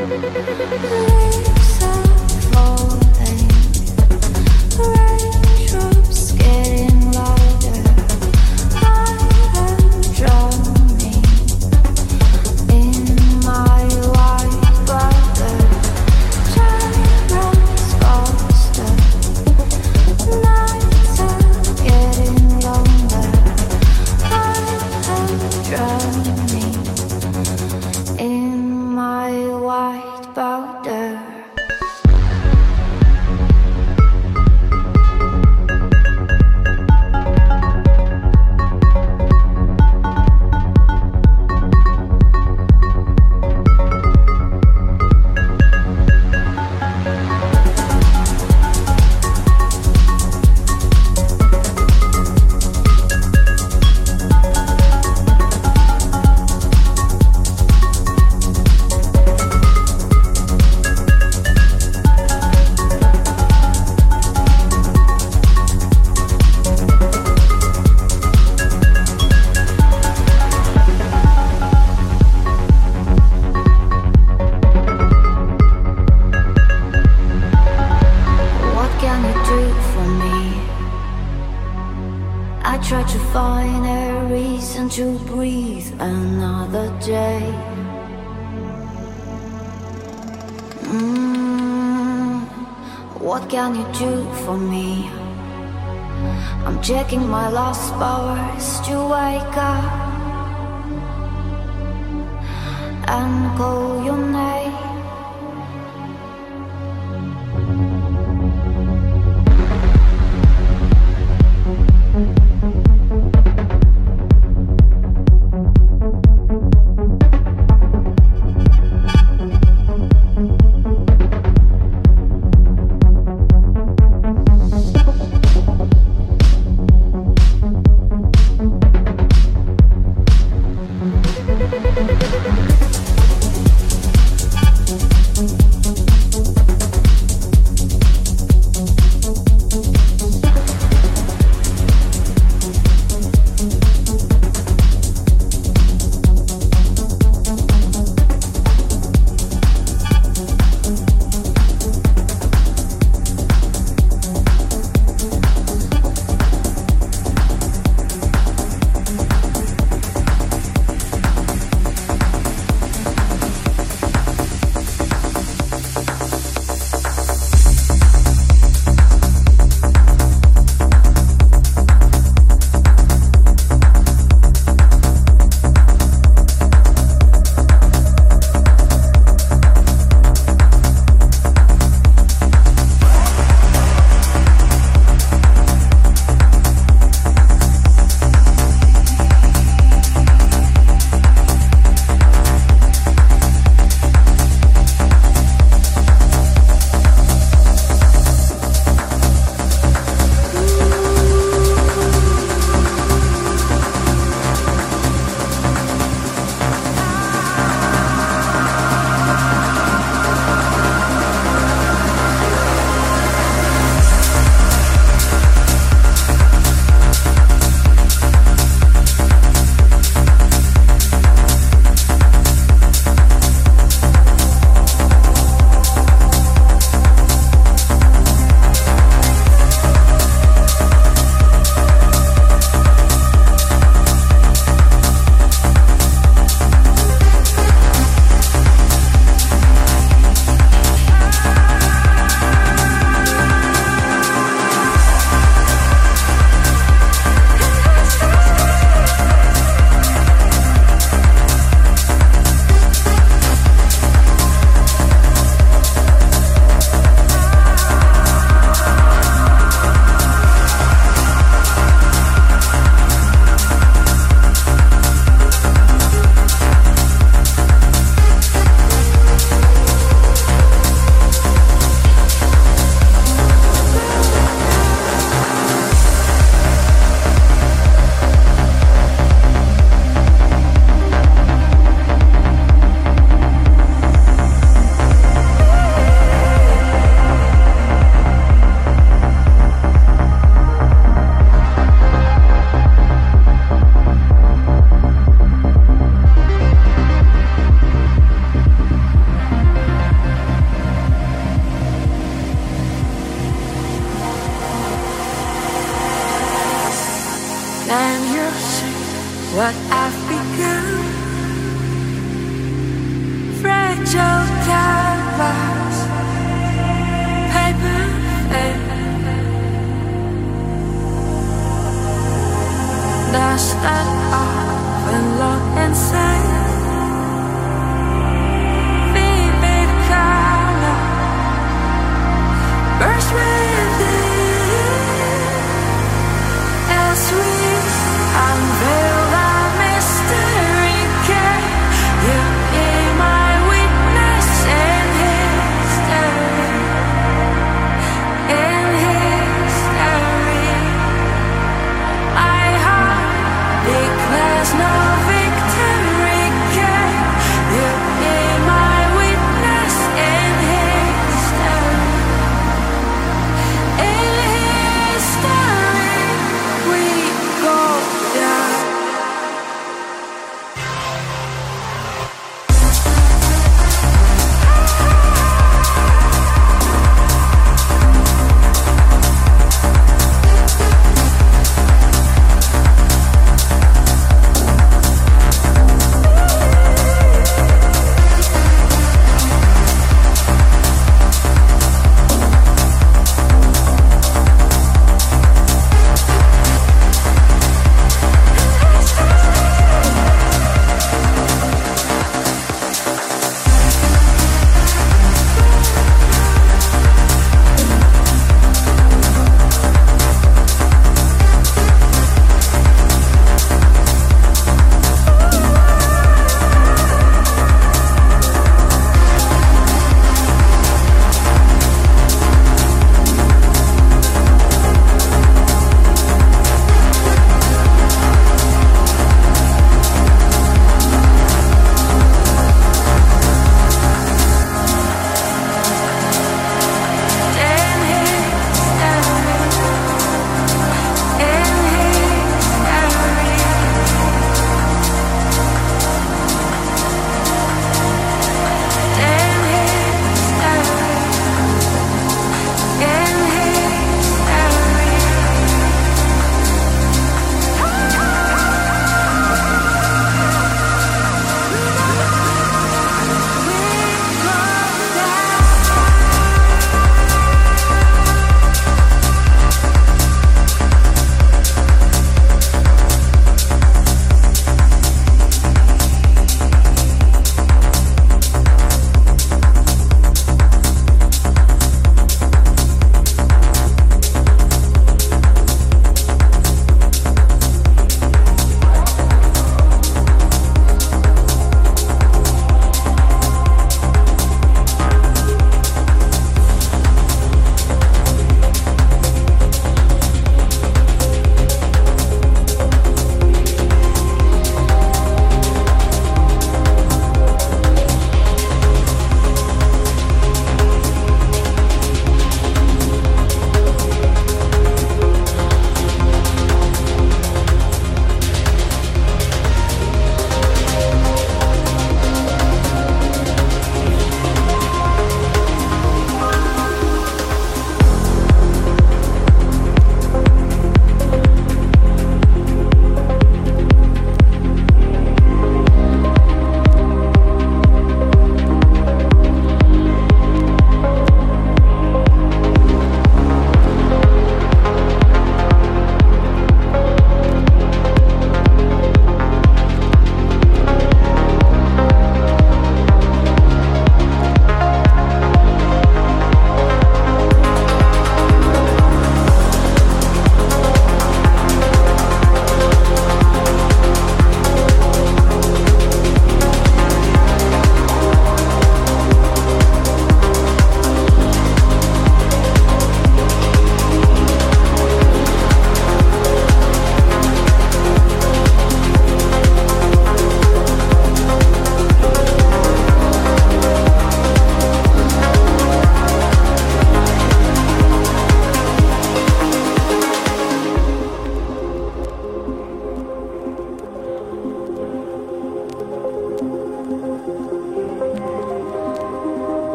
フフフフ。lost